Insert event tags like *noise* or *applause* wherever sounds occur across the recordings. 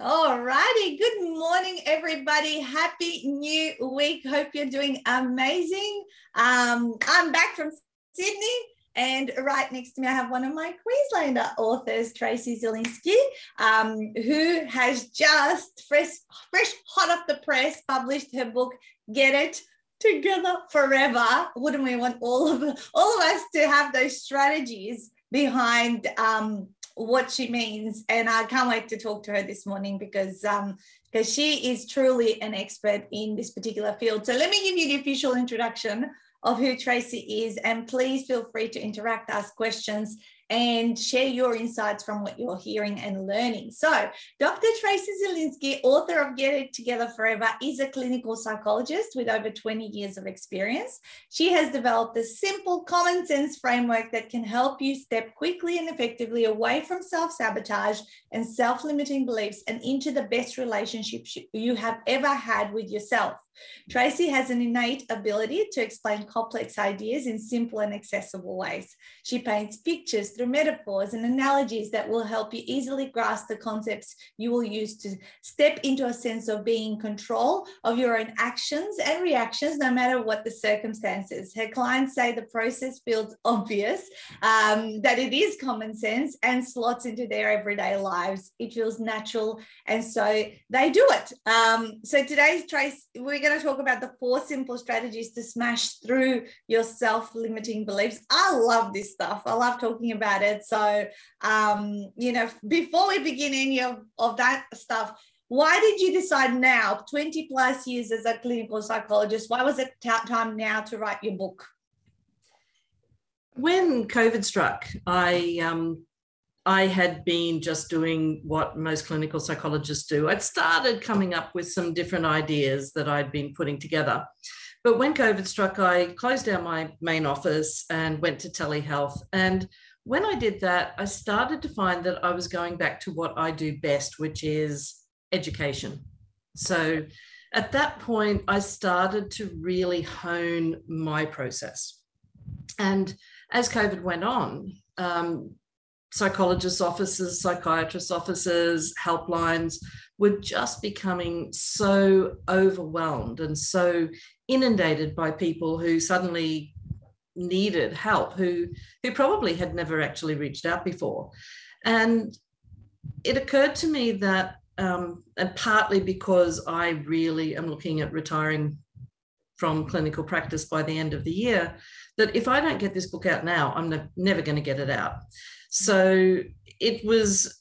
All righty. Good morning, everybody. Happy new week. Hope you're doing amazing. Um, I'm back from Sydney. And right next to me, I have one of my Queenslander authors, Tracy Zielinski, um, who has just fresh, fresh, hot off the press, published her book, Get It Together Forever. Wouldn't we want all of all of us to have those strategies behind um, what she means. And I can't wait to talk to her this morning because um, because she is truly an expert in this particular field. So let me give you the official introduction of who Tracy is, and please feel free to interact, ask questions, and share your insights from what you're hearing and learning. So, Dr. Tracy Zielinski, author of Get It Together Forever, is a clinical psychologist with over 20 years of experience. She has developed a simple common sense framework that can help you step quickly and effectively away from self sabotage and self limiting beliefs and into the best relationship you have ever had with yourself. Tracy has an innate ability to explain complex ideas in simple and accessible ways. She paints pictures through metaphors and analogies that will help you easily grasp the concepts you will use to step into a sense of being in control of your own actions and reactions, no matter what the circumstances. Her clients say the process feels obvious, um, that it is common sense and slots into their everyday lives. It feels natural. And so they do it. Um, so today, Trace, we're going to talk about the four simple strategies to smash through your self limiting beliefs. I love this stuff. I love talking about it. So, um, you know, before we begin any of, of that stuff, why did you decide now, 20 plus years as a clinical psychologist, why was it time now to write your book? When COVID struck, I um, I had been just doing what most clinical psychologists do. I'd started coming up with some different ideas that I'd been putting together. But when COVID struck, I closed down my main office and went to telehealth. And when I did that, I started to find that I was going back to what I do best, which is education. So at that point, I started to really hone my process. And as COVID went on, um, psychologists' offices, psychiatrists' offices, helplines were just becoming so overwhelmed and so inundated by people who suddenly needed help, who, who probably had never actually reached out before. And it occurred to me that, um, and partly because I really am looking at retiring from clinical practice by the end of the year, that if I don't get this book out now, I'm ne- never going to get it out. So it was,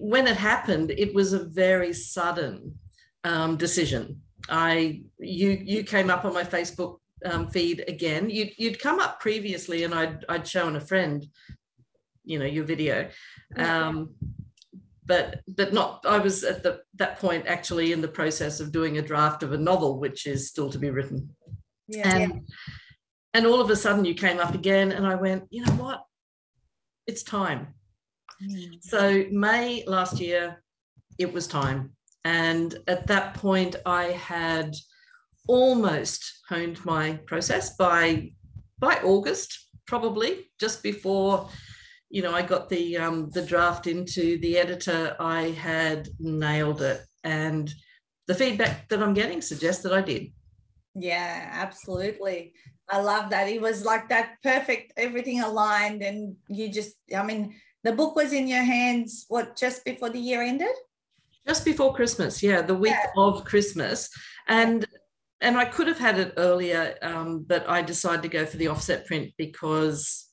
when it happened, it was a very sudden um, decision. I, you, you came up on my Facebook um, feed again. You'd, you'd come up previously, and I'd, I'd shown a friend, you know, your video. Um, but but not i was at the that point actually in the process of doing a draft of a novel which is still to be written yeah, and yeah. and all of a sudden you came up again and i went you know what it's time. Mm. So, May last year, it was time. And at that point, I had almost honed my process by by August, probably just before you know I got the um, the draft into the editor. I had nailed it, and the feedback that I'm getting suggests that I did. Yeah, absolutely. I love that. It was like that perfect, everything aligned. And you just, I mean, the book was in your hands, what, just before the year ended? Just before Christmas, yeah, the week yeah. of Christmas. And and I could have had it earlier, um, but I decided to go for the offset print because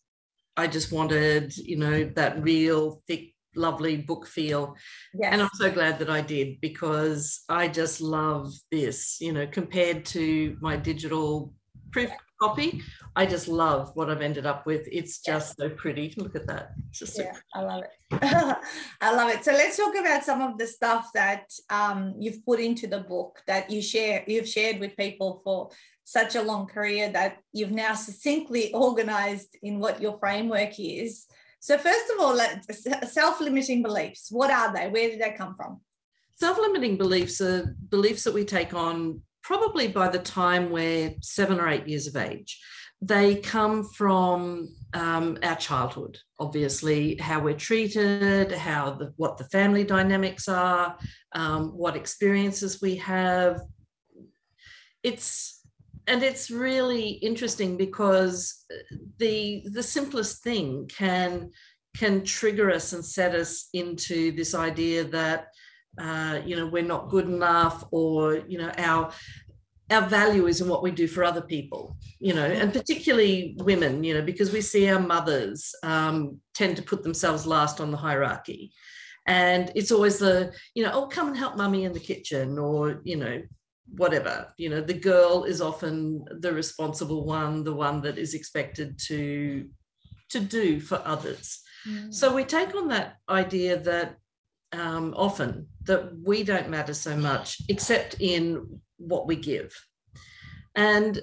I just wanted, you know, that real thick, lovely book feel. Yes. And I'm so glad that I did because I just love this, you know, compared to my digital proof copy. I just love what I've ended up with. It's just so pretty. Look at that. It's just yeah, so I love it. *laughs* I love it. So let's talk about some of the stuff that um, you've put into the book that you share, you've shared with people for such a long career that you've now succinctly *laughs* organized in what your framework is. So first of all, self-limiting beliefs. What are they? Where did they come from? Self-limiting beliefs are beliefs that we take on probably by the time we're seven or eight years of age. They come from um, our childhood, obviously, how we're treated, how the, what the family dynamics are, um, what experiences we have. It's and it's really interesting because the the simplest thing can can trigger us and set us into this idea that uh, you know we're not good enough or you know our our value is in what we do for other people, you know, and particularly women, you know, because we see our mothers um, tend to put themselves last on the hierarchy. And it's always the, you know, oh, come and help mummy in the kitchen or, you know, whatever. You know, the girl is often the responsible one, the one that is expected to to do for others. Mm. So we take on that idea that um, often that we don't matter so much, except in what we give. And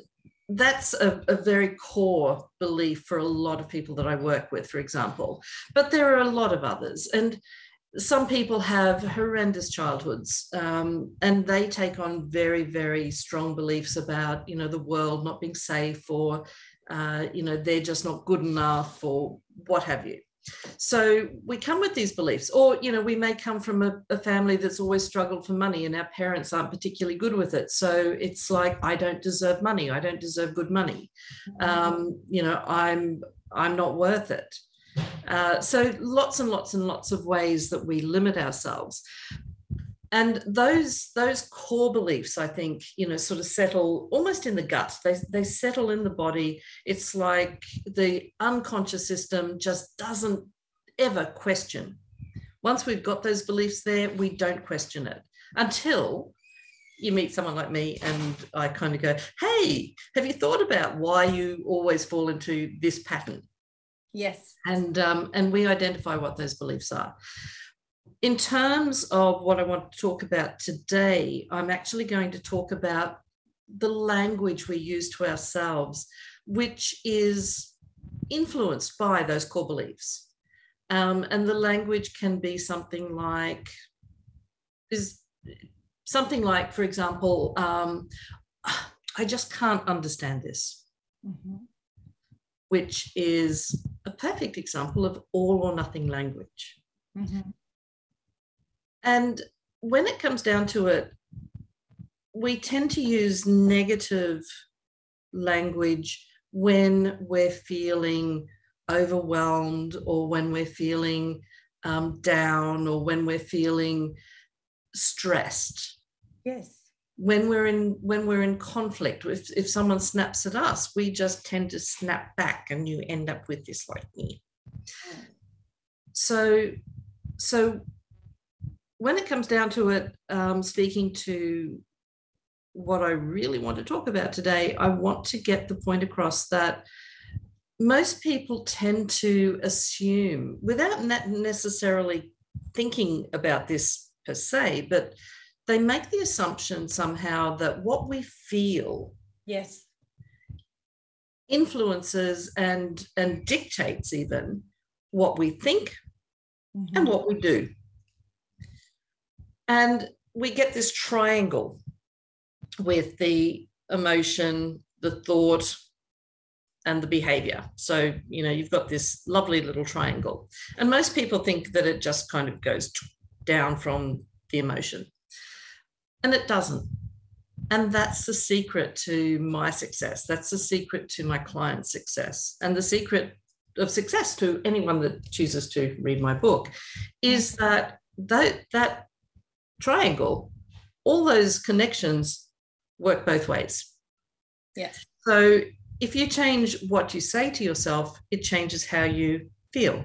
that's a, a, very core belief for a lot of people that I work with, for example. But there are a lot of others. And some people have horrendous childhoods um, and they take on very, very strong beliefs about, you know, the world not being safe or, uh, you know, they're just not good enough or what have you. So we come with these beliefs, or you know, we may come from a, a, family that's always struggled for money, and our parents aren't particularly good with it. So it's like, I don't deserve money. I don't deserve good money. Mm-hmm. Um, you know, I'm I'm not worth it. Uh, so lots and lots and lots of ways that we limit ourselves and those those core beliefs i think you know sort of settle almost in the guts they, they settle in the body. It's like the unconscious system just doesn't ever question. Once we've got those beliefs there we don't question it until you meet someone like me and i kind of go hey have you thought about why you always fall into this pattern? Yes. And um, and we identify what those beliefs are in terms of what I want to talk about today, I'm actually going to talk about the language we use to ourselves, which is influenced by those core beliefs. Um, and the language can be something like, is something like, for example, um, I just can't understand this, mm-hmm. which is a perfect example of all or nothing language. Mm-hmm. And when it comes down to it, we tend to use negative language when we're feeling overwhelmed or when we're feeling um, down or when we're feeling stressed. Yes. When we're in when we're in conflict, if, if someone snaps at us, we just tend to snap back and you end up with this like me. So so when it comes down to it, um, speaking to what I really want to talk about today, I want to get the point across that most people tend to assume, without necessarily thinking about this per se, but they make the assumption somehow that what we feel yes influences and and dictates even what we think mm-hmm. and what we do and we get this triangle with the emotion, the thought, and the behavior. So, you know, you've got this lovely little triangle. And most people think that it just kind of goes down from the emotion. And it doesn't. And that's the secret to my success. That's the secret to my client's success. And the secret of success to anyone that chooses to read my book is that that, that triangle, all those connections work both ways. Yeah. So if you change what you say to yourself, it changes how you feel.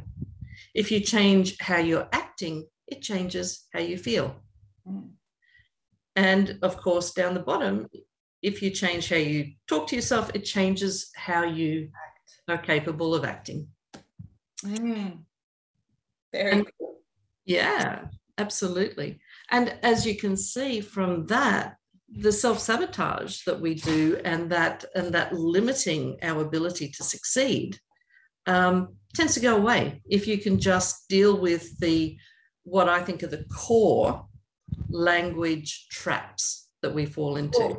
If you change how you're acting, it changes how you feel. Mm. And of course, down the bottom, if you change how you talk to yourself, it changes how you are capable of acting. Mm. Very and, cool. Yeah, absolutely. And as you can see from that, the self-sabotage that we do and that and that limiting our ability to succeed um, tends to go away if you can just deal with the what I think are the core language traps that we fall into.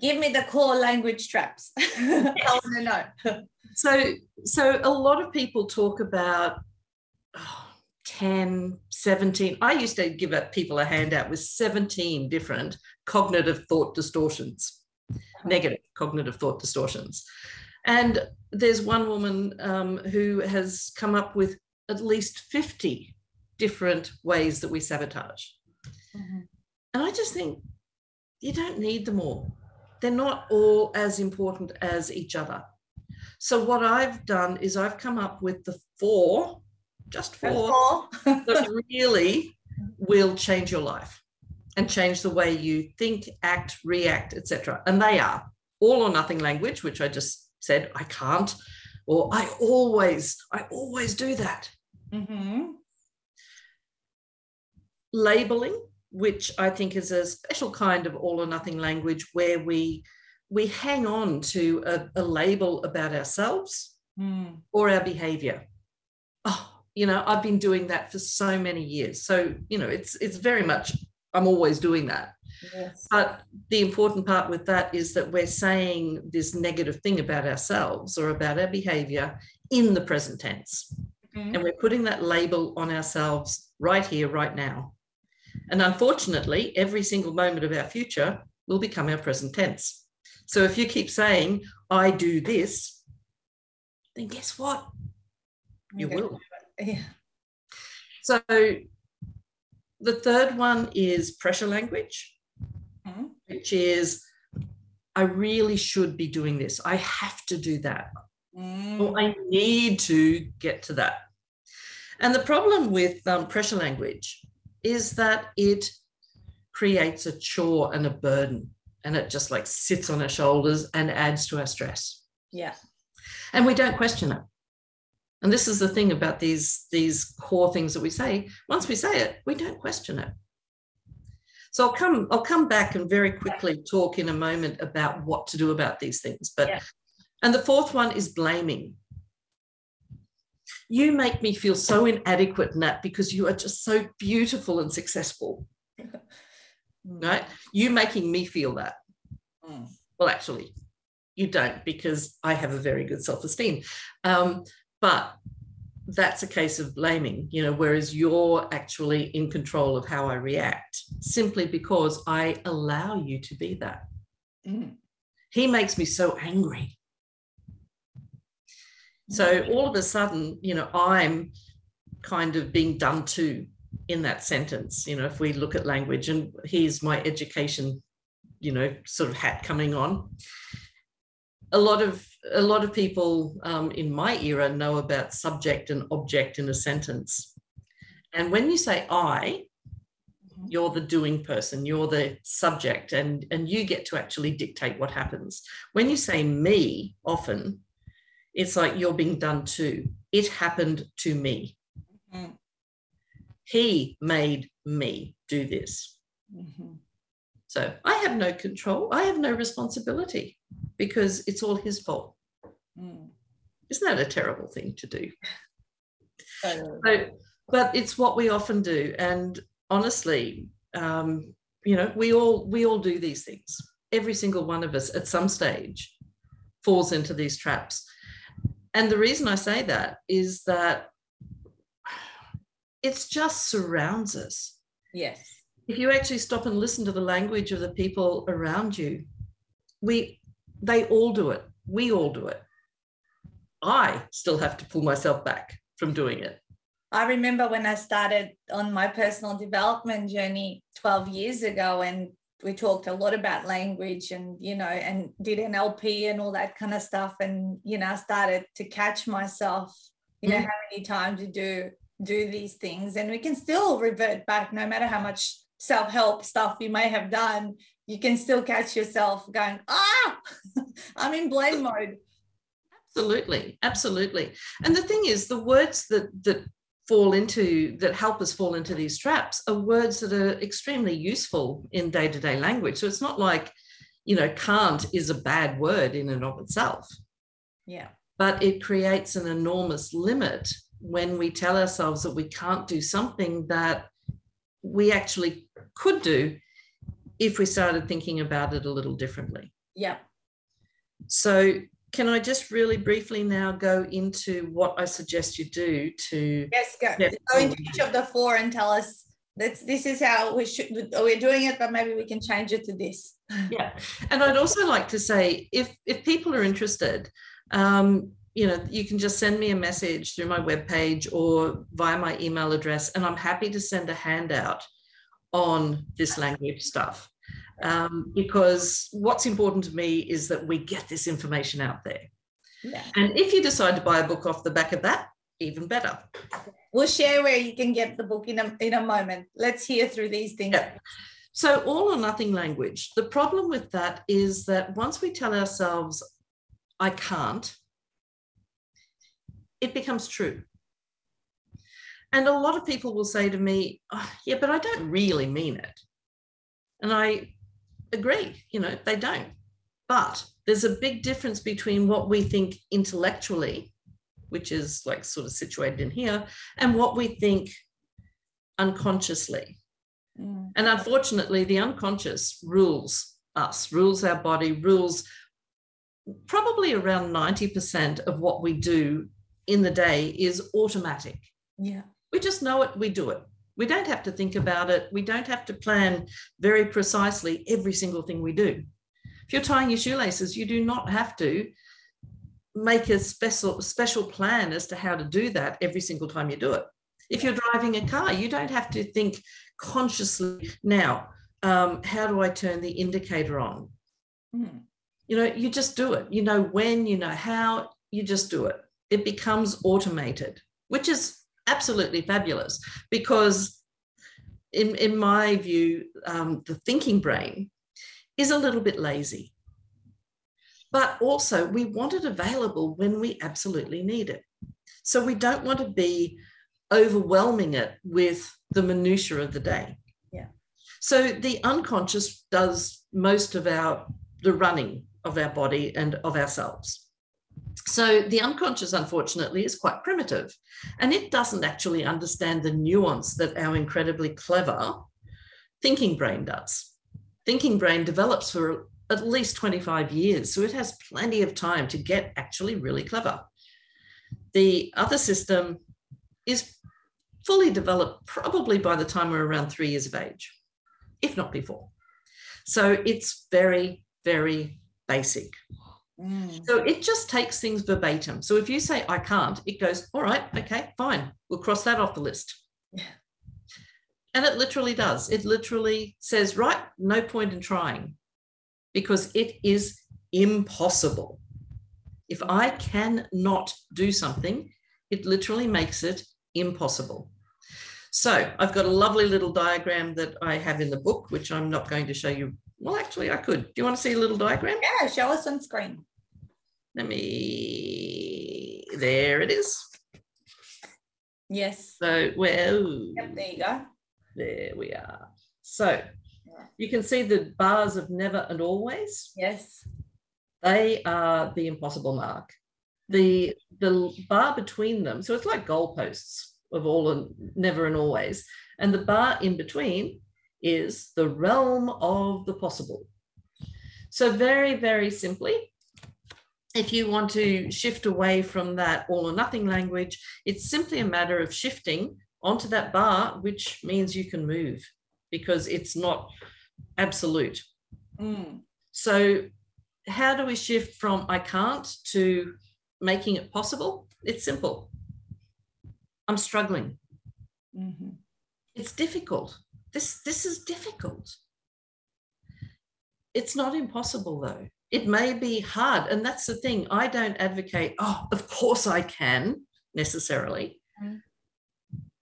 Give me the core language traps. I want to know. so so a lot of people talk about oh, 10 17 i used to give people a handout with 17 different cognitive thought distortions negative cognitive thought distortions. And there's one woman um, who has come up with at least 50 different ways that we sabotage. Mm-hmm. and i just think you don't need them all. They're not all as important as each other. So what I've done is I've come up with the four, just four, that *laughs* really will change your life and change the way you think, act, react, etc. And they are all or nothing language, which I just said I can't, or I always, I always do that. Mm-hmm. Labeling, which I think is a special kind of all or nothing language where we we hang on to a, a label about ourselves mm. or our behavior. Oh, you know, I've been doing that for so many years. So, you know, it's it's very much I'm always doing that. Yes. But the important part with that is that we're saying this negative thing about ourselves or about our behavior in the present tense. Mm-hmm. And we're putting that label on ourselves right here, right now. And unfortunately, every single moment of our future will become our present tense. So if you keep saying, I do this, then guess what? You will. Yeah. So the third one is pressure language, mm-hmm. which is I really should be doing this. I have to do that. Mm. Or I need to get to that. And the problem with um, pressure language is that it creates a chore and a burden and it just like sits on our shoulders and adds to our stress. Yeah. And we don't question it. And this is the thing about these, these core things that we say. Once we say it, we don't question it. So I'll come, I'll come back and very quickly talk in a moment about what to do about these things. But yeah. and the fourth one is blaming. You make me feel so inadequate, Nat, because you are just so beautiful and successful. *laughs* Mm. right? You making me feel that. Mm. Well, actually, you don't because I have a very good self esteem. Um, but that's a case of blaming, you know, whereas you're actually in control of how I react simply because I allow you to be that. Mm. He makes me so angry. So all of a sudden, you know, I'm kind of being done to in that sentence you know if we look at language and here's my education you know sort of hat coming on a lot of a lot of people um, in my era know about subject and object in a sentence and when you say i mm-hmm. you're the doing person you're the subject and and you get to actually dictate what happens when you say me often it's like you're being done to it happened to me mm-hmm. He made me do this. Mm-hmm. So I have no control. I have no responsibility because it's all his fault. Mm. Isn't that a terrible thing to do? *laughs* so, but it's what we often do. And honestly, um, you know, we all we all do these things. Every single one of us at some stage falls into these traps. And the reason I say that is that it just surrounds us. Yes. If you actually stop and listen to the language of the people around you, we they all do it. We all do it. I still have to pull myself back from doing it. I remember when I started on my personal development journey 12 years ago and we talked a lot about language and you know and did NLP and all that kind of stuff and you know I started to catch myself you know mm. how many times you do do these things and we can still revert back no matter how much self-help stuff you may have done you can still catch yourself going ah *laughs* i'm in blame mode. Absolutely absolutely. And the thing is the words that that fall into that help us fall into these traps are words that are extremely useful in day-to-day language. So it's not like you know can't is a bad word in and of itself. Yeah. But it creates an enormous limit when we tell ourselves that we can't do something that we actually could do if we started thinking about it a little differently. Yeah. So can I just really briefly now go into what I suggest you do to yes go, go into each of the four and tell us that's this is how we should we're doing it but maybe we can change it to this. *laughs* Yeah. And I'd also like to say if if people are interested um, you know you can just send me a message through my webpage or via my email address and I'm happy to send a handout on this language stuff um, because what's important to me is that we get this information out there. Yeah. And if you decide to buy a book off the back of that, even better. We'll share where you can get the book in a, in a moment. Let's hear through these things. Yeah. So, all or nothing language. The problem with that is that once we tell ourselves, I can't, it becomes true. And a lot of people will say to me, oh, Yeah, but I don't really mean it. And I agree, you know, they don't. But there's a big difference between what we think intellectually, which is like sort of situated in here, and what we think unconsciously. Mm. And unfortunately, the unconscious rules us, rules our body, rules probably around 90% of what we do in the day is automatic. Yeah. We just know it, we do it. We don't have to think about it. We don't have to plan very precisely every single thing we do. If you're tying your shoelaces, you do not have to make a special special plan as to how to do that every single time you do it. If you're driving a car, you don't have to think consciously now, um, how do I turn the indicator on? Mm. You know, you just do it. You know when, you know how, you just do it. It becomes automated, which is absolutely fabulous because in, in my view um, the thinking brain is a little bit lazy. But also we want it available when we absolutely need it. So we don't want to be overwhelming it with the minutiae of the day. Yeah. So the unconscious does most of our the running of our body and of ourselves so the unconscious, unfortunately, is quite primitive and it doesn't actually understand the nuance that our incredibly clever thinking brain does. Thinking brain develops for at least 25 years, so it has plenty of time to get actually really clever. The other system is fully developed probably by the time we're around three years of age, if not before. So it's very, very basic. Mm. So it just takes things verbatim. So if you say, I can't, it goes, all right, okay, fine. We'll cross that off the list. Yeah. And it literally does. It literally says, right, no point in trying because it is impossible. If I cannot do something, it literally makes it impossible. So I've got a lovely little diagram that I have in the book, which I'm not going to show you. Well, actually, I could. Do you want to see a little diagram? Yeah, show us on screen. Let me, there it is. Yes. So, well, yep, there you go. There we are. So you can see the bars of never and always. Yes. They are the impossible mark. The the bar between them, so it's like goalposts of all and never and always. And the bar in between is the realm of the possible. So very, very simply, if you want to shift away from that all or nothing language, it's simply a matter of shifting onto that bar, which means you can move because it's not absolute. Mm. So, how do we shift from I can't to making it possible? It's simple. I'm struggling. Mm-hmm. It's difficult. This, this is difficult. It's not impossible, though it may be hard. And that's the thing. I don't advocate, oh, of course I can necessarily. Mm.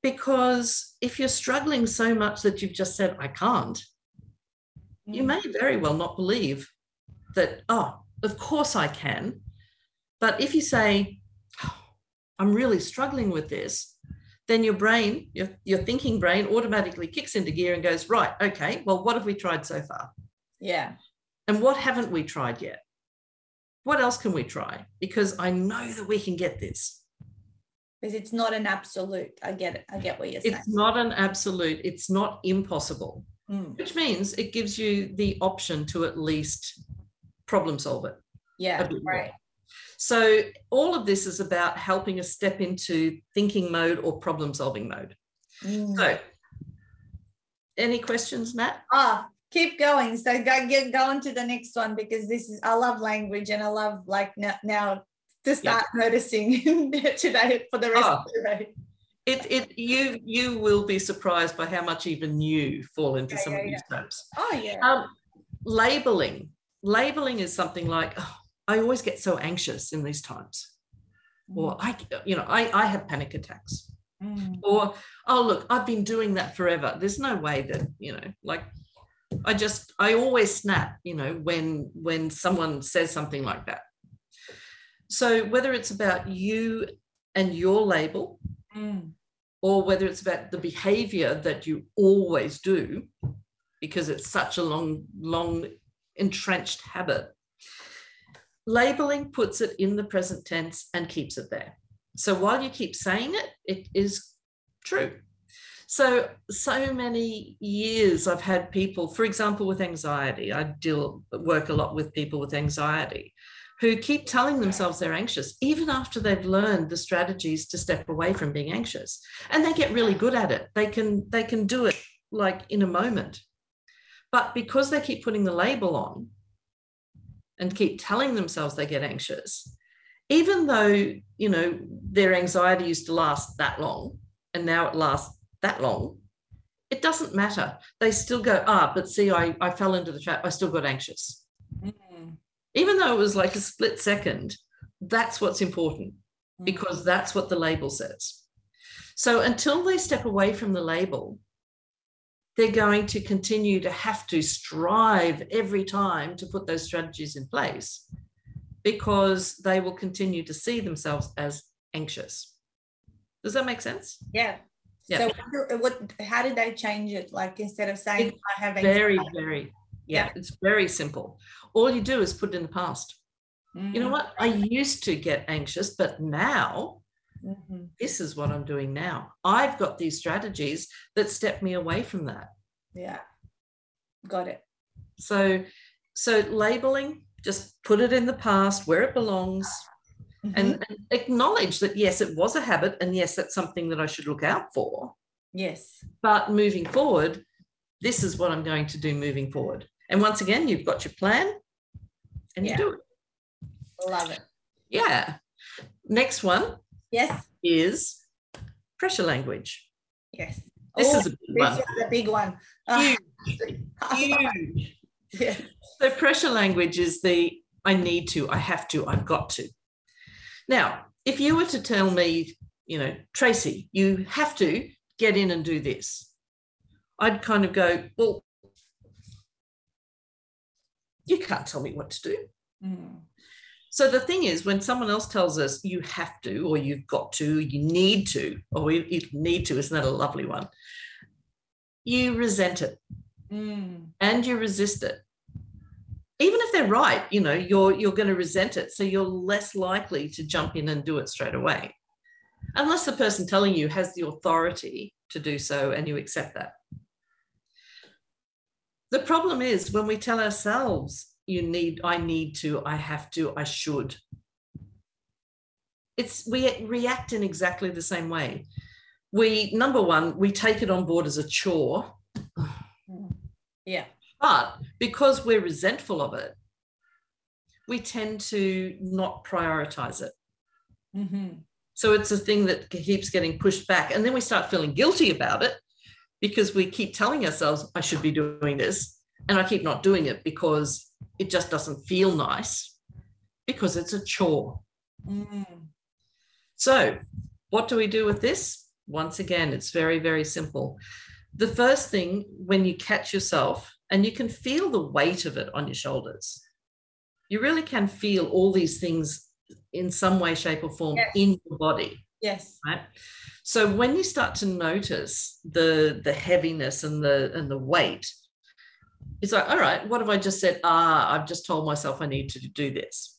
Because if you're struggling so much that you've just said, I can't, mm. you may very well not believe that, oh, of course I can. But if you say, oh, I'm really struggling with this, then your brain, your, your thinking brain automatically kicks into gear and goes, right, okay, well, what have we tried so far? Yeah. And what haven't we tried yet? What else can we try? Because I know that we can get this. Because it's not an absolute. I get it. I get what you're saying. It's not an absolute. It's not impossible, mm. which means it gives you the option to at least problem solve it. Yeah, right. So all of this is about helping us step into thinking mode or problem solving mode. Mm. So any questions, Matt? Ah, keep going. So go get going to the next one because this is I love language and I love like now, now to start yeah. noticing *laughs* today for the rest oh. of the day. It, it you you will be surprised by how much even you fall into yeah, some yeah, of these terms. Oh yeah. Um, labeling. Labeling is something like, oh, I always get so anxious in these times. Or mm. I, you know, I, I have panic attacks. Mm. Or, oh, look, I've been doing that forever. There's no way that, you know, like I just, I always snap, you know, when, when someone says something like that. So whether it's about you and your label, mm. or whether it's about the behavior that you always do, because it's such a long, long entrenched habit, labeling puts it in the present tense and keeps it there. So while you keep saying it, it is true. So, so many years I've had people, for example, with anxiety, I deal work a lot with people with anxiety who keep telling themselves they're anxious, even after they've learned the strategies to step away from being anxious. And they get really good at it. They can, they can do it like in a moment. But because they keep putting the label on, and keep telling themselves they get anxious, even though, you know, their anxiety used to last that long and now it lasts that long, it doesn't matter. They still go, ah, but see, I, I fell into the trap. I still got anxious. Mm. Even though it was like a split second, that's what's important mm. because that's what the label says. So until they step away from the label they're going to continue to have to strive every time to put those strategies in place because they will continue to see themselves as anxious. Does that make sense? Yeah. Yeah. So what, how did they change it? Like instead of saying it's I have anxiety. very, very, yeah, yeah, it's very simple. All you do is put it in the past. Mm-hmm. You know mm. what? I used to get anxious, but now Mm-hmm. This is what I'm doing now. I've got these strategies that step me away from that. Yeah. Got it. So so labeling, just put it in the past where it belongs. Mm-hmm. And, and acknowledge that yes, it was a habit, and yes, that's something that I should look out for. Yes. But moving forward, this is what I'm going to do moving forward. And once again, you've got your plan and you do it. Love it. Yeah. Next one Yes. Is pressure language. Yes. This oh, is a big this one. Is a big one. Huge. Huge. *laughs* yeah. So pressure language is the I need to, I have to, I've got to. Now, if you were to tell me, you know, Tracy, you have to get in and do this, I'd kind of go, well, you can't tell me what to do. Mm. So the thing is, when someone else tells us you have to, or you've got to, you need to, or you need to, isn't that a lovely one? You resent it mm. and you resist it. Even if they're right, you know, you're you're going to resent it. So you're less likely to jump in and do it straight away. Unless the person telling you has the authority to do so and you accept that. The problem is when we tell ourselves you need, I need to, I have to, I should. It's we react in exactly the same way. We number one, we take it on board as a chore. Yeah. But because we're resentful of it, we tend to not prioritize it. Mm-hmm. So it's a thing that keeps getting pushed back. And then we start feeling guilty about it because we keep telling ourselves, I should be doing this. And I keep not doing it because it just doesn't feel nice because it's a chore. Mm. So, what do we do with this? Once again, it's very, very simple. The first thing, when you catch yourself and you can feel the weight of it on your shoulders, you really can feel all these things in some way, shape, or form yes. in your body. Yes. Right. So when you start to notice the the heaviness and the and the weight, it's like, all right, what have I just said? Ah, I've just told myself I need to do this.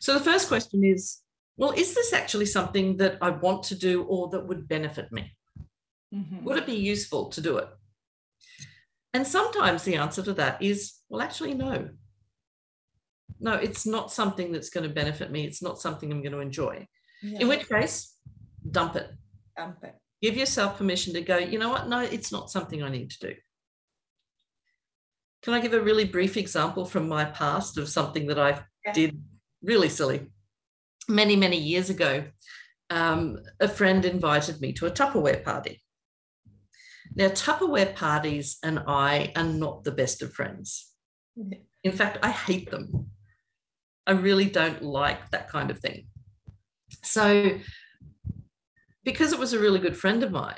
So the first question is, well, is this actually something that I want to do or that would benefit me? Mm-hmm. Would it be useful to do it? And sometimes the answer to that is, well, actually, no. no, it's not something that's going to benefit me. It's not something I'm going to enjoy. Yeah. In which case, dump it. Dump it. Give yourself permission to go, you know what? No, it's not something I need to do. Can I give a really brief example from my past of something that I Yeah. did really silly? Many, many years ago, um, a friend invited me to a Tupperware party. Now, Tupperware parties and I are not the best of friends. Yeah. In fact, I hate them. I really don't like that kind of thing. So, because it was a really good friend of mine,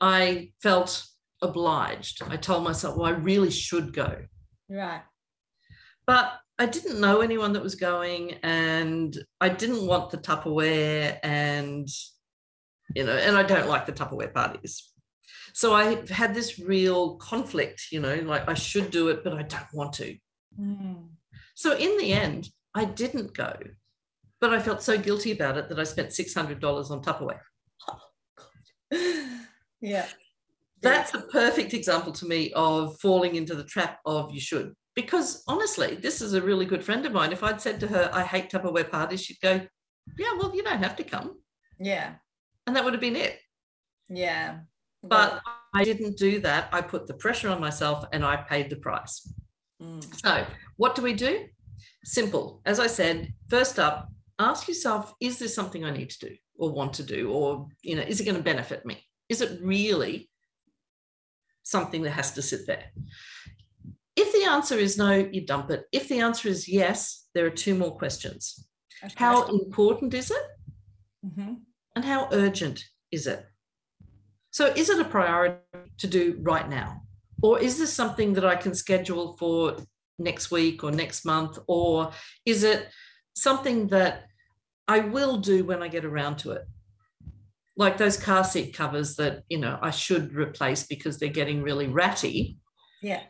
I felt obliged. I told myself, well, I really should go. Right. But I didn't know anyone that was going, and I didn't want the Tupperware, and you know, and I don't like the Tupperware parties. So I had this real conflict, you know, like I should do it, but I don't want to. Mm. So in the end, I didn't go, but I felt so guilty about it that I spent $600 on Tupperware. *laughs* yeah. That's a perfect example to me of falling into the trap of you should. Because honestly, this is a really good friend of mine. If I'd said to her, I hate Tupperware parties, she'd go, Yeah, well, you don't have to come. Yeah. And that would have been it. Yeah. But I didn't do that. I put the pressure on myself and I paid the price. Mm. So, what do we do? Simple. As I said, first up, ask yourself is this something I need to do or want to do? Or, you know, is it going to benefit me? Is it really something that has to sit there? If the answer is no, you dump it. If the answer is yes, there are two more questions. How important is it? Mhm. And how urgent is it? So, is it a priority to do right now? Or is this something that I can schedule for next week or next month? Or is it something that I will do when I get around to it? Like those car seat covers that, you know, I should replace because they're getting really ratty. Yeah.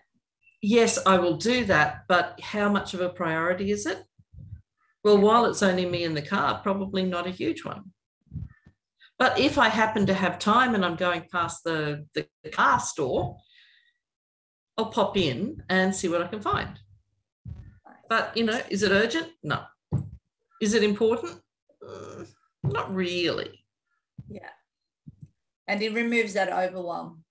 Yes, I will do that, but how much of a priority is it? Well, while it's only me in the car, probably not a huge one. But if I happen to have time and I'm going past the, the car store, I'll pop in and see what I can find. But, you know, is it urgent? No. Is it important? Mm, not really. Yeah. And it removes that overwhelm.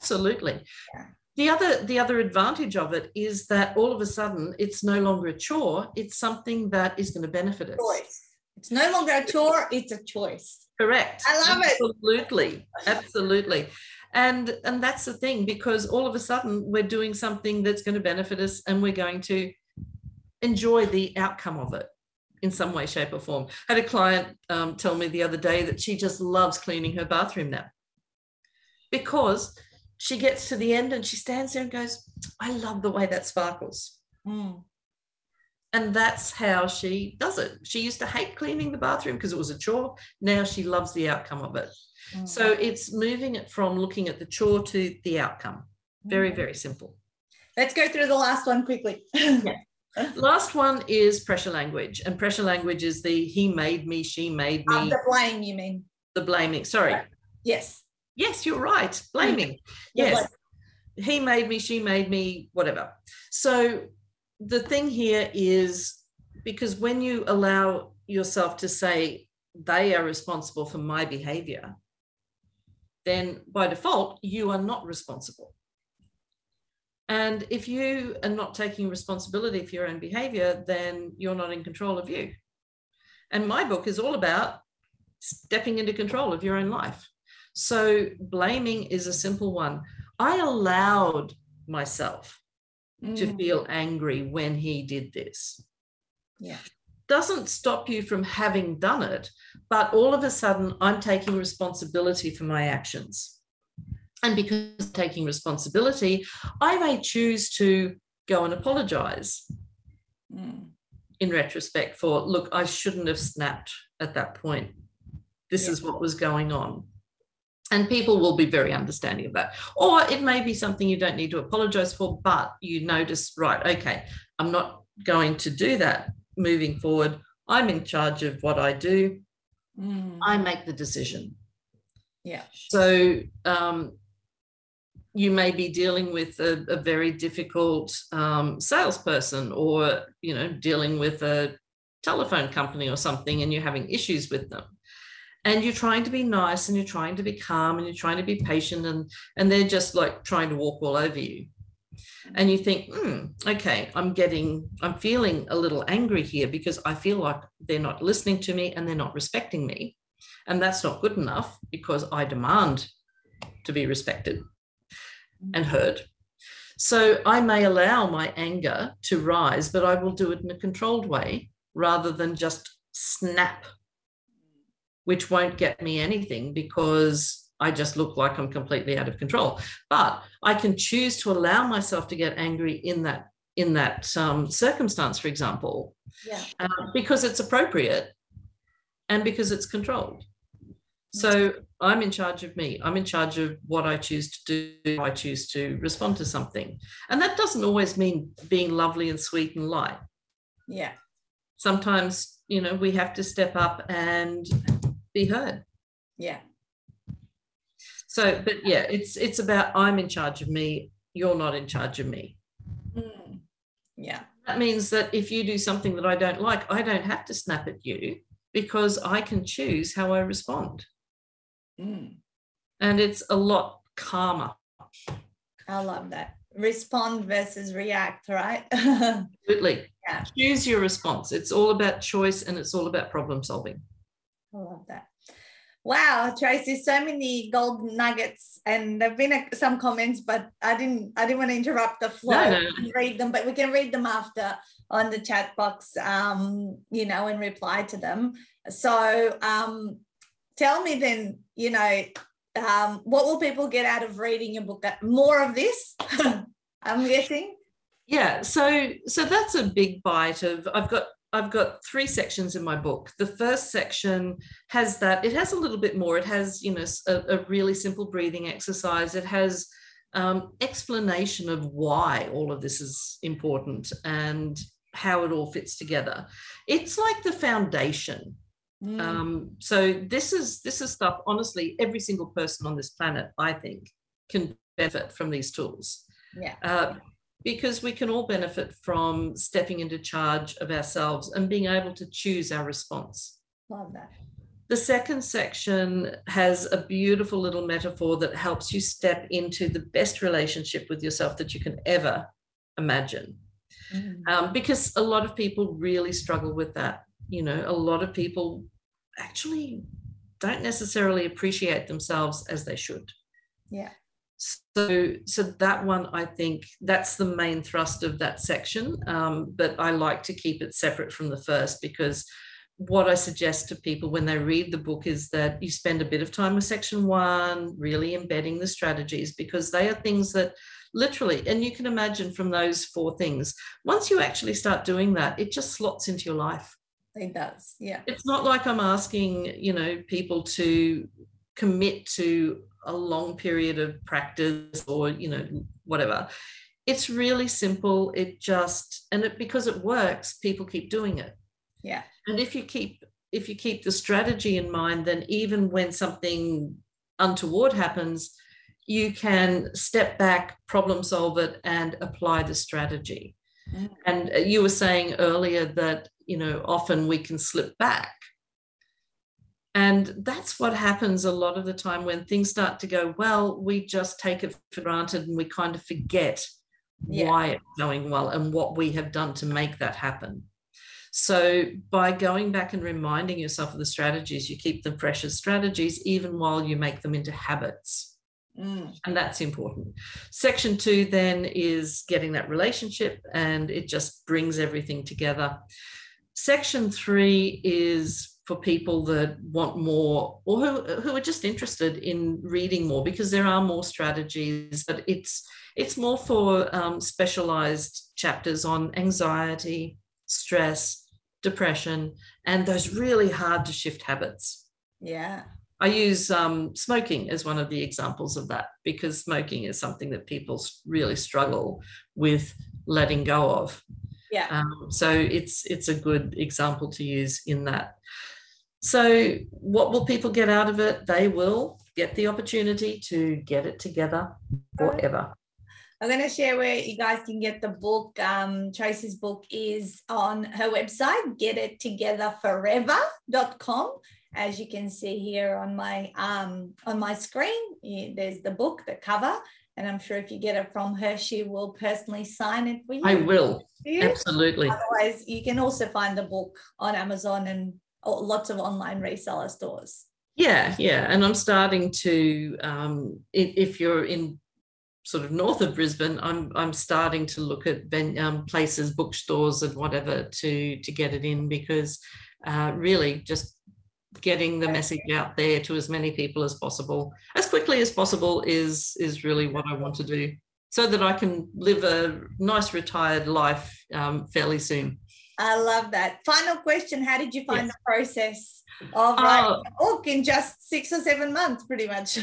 Absolutely. Yeah. The other the other advantage of it is that all of a sudden it's no longer a chore, it's something that is going to benefit us. Choice. It's no longer a chore, it's a choice. Correct. I love it. Absolutely. Absolutely. And and that's the thing because all of a sudden we're doing something that's going to benefit us and we're going to enjoy the outcome of it in some way, shape, or form. I had a client um, tell me the other day that she just loves cleaning her bathroom now because she gets to the end and she stands there and goes, I love the way that sparkles. Mm. And that's how she does it. She used to hate cleaning the bathroom because it was a chore. Now she loves the outcome of it. Mm. So it's moving it from looking at the chore to the outcome. Very, Mm. very simple. Let's go through the last one quickly. *laughs* Last one is pressure language. And pressure language is the he made me, she made me, Um, the blame, you mean? the blaming. Sorry. Right. Yes. Yes, you're right. Blaming. *laughs* Yes. He made me, she made me, whatever. So the thing here is because when you allow yourself to say they are responsible for my behavior, then by default, you are not responsible. And if you are not taking responsibility for your own behavior, then you're not in control of you. And my book is all about stepping into control of your own life. So blaming is a simple one. I allowed myself to Mm. feel angry when he did this. Yeah. Doesn't stop you from having done it, but all of a sudden I'm taking responsibility for my actions. And because taking responsibility, I may choose to go and apologize Mm. in retrospect for, look, I shouldn't have snapped at that point. This Yeah. is what was going on. And people will be very understanding of that. Or it may be something you don't need to apologize for, but you notice, right, okay, I'm not going to do that moving forward. I'm in charge of what I do, Mm. I make the decision. Yeah. So, um, you may be dealing with a, a very difficult um, salesperson or you know dealing with a telephone company or something and you're having issues with them and you're trying to be nice and you're trying to be calm and you're trying to be patient and and they're just like trying to walk all over you and you think hmm, okay i'm getting i'm feeling a little angry here because i feel like they're not listening to me and they're not respecting me and that's not good enough because i demand to be respected and heard. So I may allow my anger to rise, but I will do it in a controlled way rather than just snap, which won't get me anything because I just look like I'm completely out of control. But I can choose to allow myself to get angry in that in that um, circumstance, for example, yeah. uh, because it's appropriate and because it's controlled. So I'm in charge of me. I'm in charge of what I choose to do. I choose to respond to something. And that doesn't always mean being lovely and sweet and light. Yeah. Sometimes, you know, we have to step up and be heard. Yeah. So, but yeah, it's it's about I'm in charge of me, you're not in charge of me. Mm. Yeah. That means that if you do something that I don't like, I don't have to snap at you because I can choose how I respond. Mm. And it's a lot calmer. I love that. Respond versus react, right? *laughs* Absolutely. Yeah. Choose your response. It's all about choice and it's all about problem solving. I love that. Wow, Tracy, so many gold nuggets, and there've been a, some comments, but I didn't. I didn't want to interrupt the flow No, no. and read them, but we can read them after on the chat box. Um, you know, and reply to them. So, um, tell me then. You know, um, what will people get out of reading your book? More of this, *laughs* I'm guessing. Yeah, so so that's a big bite of I've got I've got three sections in my book. The first section has that it has a little bit more. It has you know a, a really simple breathing exercise. It has um, explanation of why all of this is important and how it all fits together. It's like the foundation. Mm. Um, so this is this is stuff. Honestly, every single person on this planet, I think, can benefit from these tools yeah. uh, because we can all benefit from stepping into charge of ourselves and being able to choose our response. Love that. The second section has a beautiful little metaphor that helps you step into the best relationship with yourself that you can ever imagine. Mm. Um, because a lot of people really struggle with that. You know, a lot of people actually don't necessarily appreciate themselves as they should. Yeah. So, so that one, I think that's the main thrust of that section. Um, but I like to keep it separate from the first because what I suggest to people when they read the book is that you spend a bit of time with section one, really embedding the strategies because they are things that literally, and you can imagine from those four things, once you actually start doing that, it just slots into your life. It does. Yeah. It's not like I'm asking, you know, people to commit to a long period of practice or you know whatever. It's really simple. It just and it because it works people keep doing it. Yeah. and if you keep if you keep the strategy in mind then even when something untoward happens you can step back problem solve it and apply the strategy. Mm. and uh, you were saying earlier that you know often we can slip back and that's what happens a lot of the time when things start to go well, we just take it for granted and we kind of forget Yeah. why it's going well and what we have done to make that happen. So, by going back and reminding yourself of the strategies, you keep them fresh as strategies, even while you make them into habits. Mm. And that's important. Section two then is getting that relationship, and it just brings everything together. Section three is for people that want more or who, who are just interested in reading more because there are more strategies, but it's it's more for um, specialized chapters on anxiety, stress, depression, and those really hard to shift habits. Yeah. I use um, smoking as one of the examples of that because smoking is something that people really struggle with letting go of. Yeah. Um, so it's it's a good example to use in that. So what will people get out of it? They will get the opportunity to get it together forever. I'm going to share where you guys can get the book. Um, Tracy's book is on her website, getittogetherforever.com. As you can see here on my um, on my screen, there's the book, the cover, and I'm sure if you get it from her, she will personally sign it for you. I will. Absolutely. Otherwise, you can also find the book on Amazon and lots of online reseller stores. Yeah, yeah. And I'm starting to, um, if you're in sort of north of Brisbane, I'm I'm starting to look at um, places, bookstores, and whatever to to get it in because uh, really just getting the message out there to as many people as possible, as quickly as possible, is is really what I want to do, so that I can live a nice retired life um, fairly soon. I love that. Final question: How did you find yes. the process of writing uh, a book in just six or seven months, pretty much?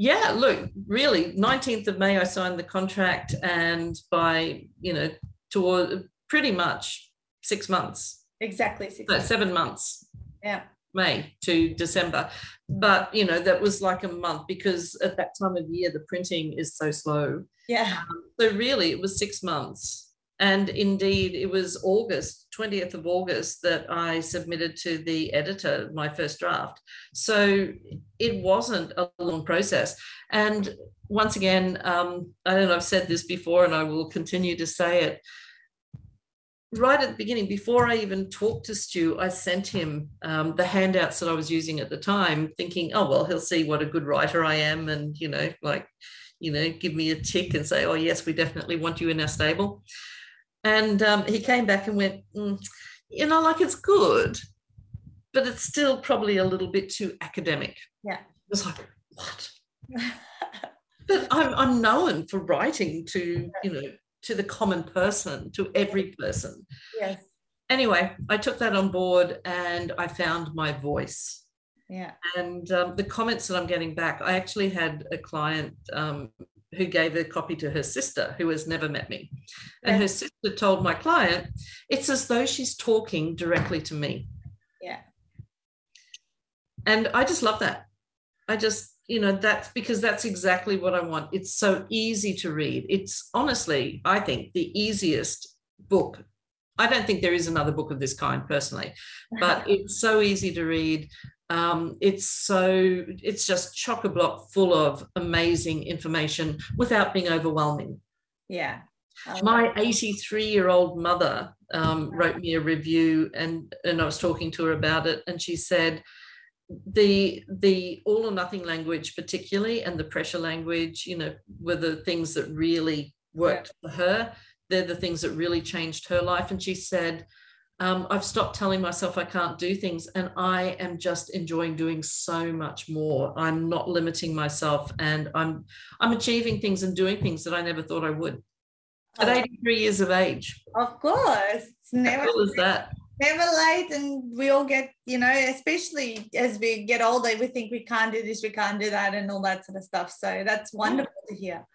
yeah look really 19th of may i signed the contract and by you know toward pretty much six months exactly six months. seven months yeah may to december but you know that was like a month because at that time of year the printing is so slow yeah um, so really it was six months and indeed, it was August, 20th of August, that I submitted to the editor my first draft. So it wasn't a long process. And once again, um, I don't know, I've said this before and I will continue to say it. Right at the beginning, before I even talked to Stu, I sent him um, the handouts that I was using at the time, thinking, oh, well, he'll see what a good writer I am. And, you know, like, you know, give me a tick and say, oh, yes, we definitely want you in our stable. And um, he came back and went, mm, you know, like it's good, but it's still probably a little bit too academic. Yeah. I was like, what? *laughs* but I'm, I'm known for writing to, you know, to the common person, to every person. Yes. Anyway, I took that on board and I found my voice. Yeah. And um, the comments that I'm getting back, I actually had a client um, who gave a copy to her sister who has never met me. And her sister told my client, it's as though she's talking directly to me. Yeah. And I just love that. I just, you know, that's because that's exactly what I want. It's so easy to read. It's honestly, I think, the easiest book. I don't think there is another book of this kind personally, but *laughs* it's so easy to read. Um, it's so it's just chock a block full of amazing information without being overwhelming. Yeah. My 83 year old mother um, wrote me a review, and and I was talking to her about it, and she said the the all or nothing language particularly and the pressure language you know were the things that really worked yeah. for her they're the things that really changed her life and she said um, I've stopped telling myself I can't do things, and I am just enjoying doing so much more. I'm not limiting myself, and I'm I'm achieving things and doing things that I never thought I would. At oh. 83 years of age. Of course, it's never. How cool is that? Never late, and we all get, you know, especially as we get older, we think we can't do this, we can't do that, and all that sort of stuff. So that's wonderful to hear.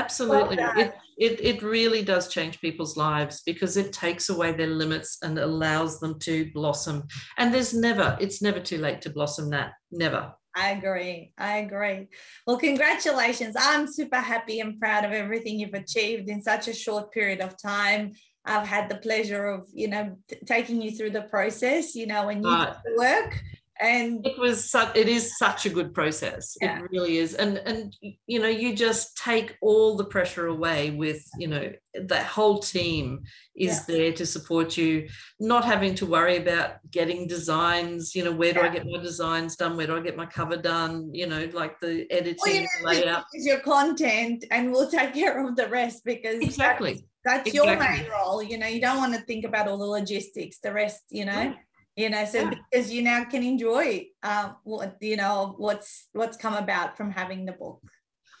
Absolutely. It, it, it really does change people's lives because it takes away their limits and allows them to blossom. And there's never, it's never too late to blossom that. Never. I agree. I agree. Well, congratulations. I'm super happy and proud of everything you've achieved in such a short period of time. I've had the pleasure of, you know, t- taking you through the process, you know, when you uh, work and it was such it is such a good process. Yeah. it really is. And and you know you just take all the pressure away with you know that whole team is yeah. there to support you not having to worry about getting designs you know where do yeah. i get my designs done? Where do i get my cover done? You know like the editing well, you know, layout is your content and we'll take care of the rest because exactly. that's, that's exactly. your main role. You know you don't want to think about all the logistics the rest you know you know so yeah. because you now can enjoy um, what you know what's what's come about from having the book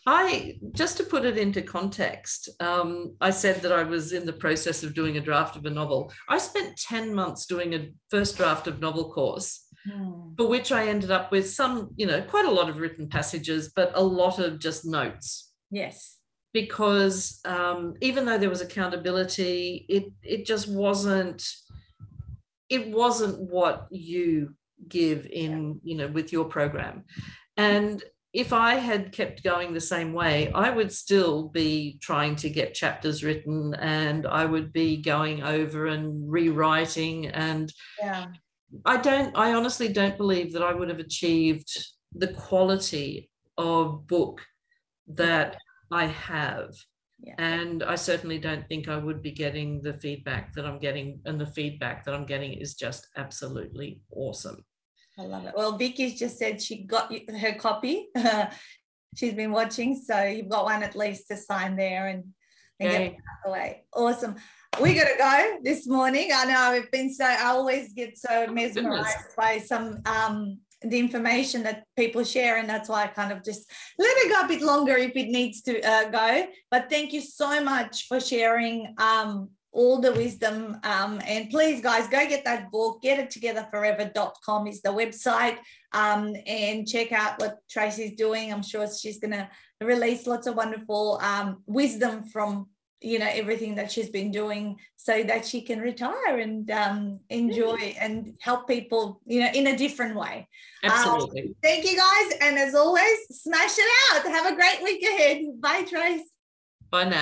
I just to put it into context, um, I said that I was in the process of doing a draft of a novel. I spent 10 months doing a first draft of novel course, hmm. for which I ended up with some, you know, quite a lot of written passages, but a lot of just notes. Yes. Because um, even though there was accountability, it it just wasn't it wasn't what you give in you know with your program and if I had kept going the same way, I would still be trying to get chapters written and I would be going over and rewriting. And Yeah. I don't, I honestly don't believe that I would have achieved the quality of book that I have. Yeah. And I certainly don't think I would be getting the feedback that I'm getting. And the feedback that I'm getting is just absolutely awesome. I love it. Well, Vicky's just said she got her copy. *laughs* She's been watching, so you've got one at least to sign there and, and get it out the way. Awesome. We got to go this morning. I know I've been so. I always get so mesmerized by some um the information that people share, and that's why I kind of just let it go a bit longer if it needs to uh, go. But thank you so much for sharing um all the wisdom. Um, and please, guys, go get that book. Get it together forever.com is the website. Um, and check out what Tracy's doing. I'm sure she's going to release lots of wonderful um, wisdom from you know everything that she's been doing so that she can retire and um, enjoy and help people you know in a different way. Absolutely. thank you guys. And as always smash it out. Have a great week ahead. Bye trace. Bye now.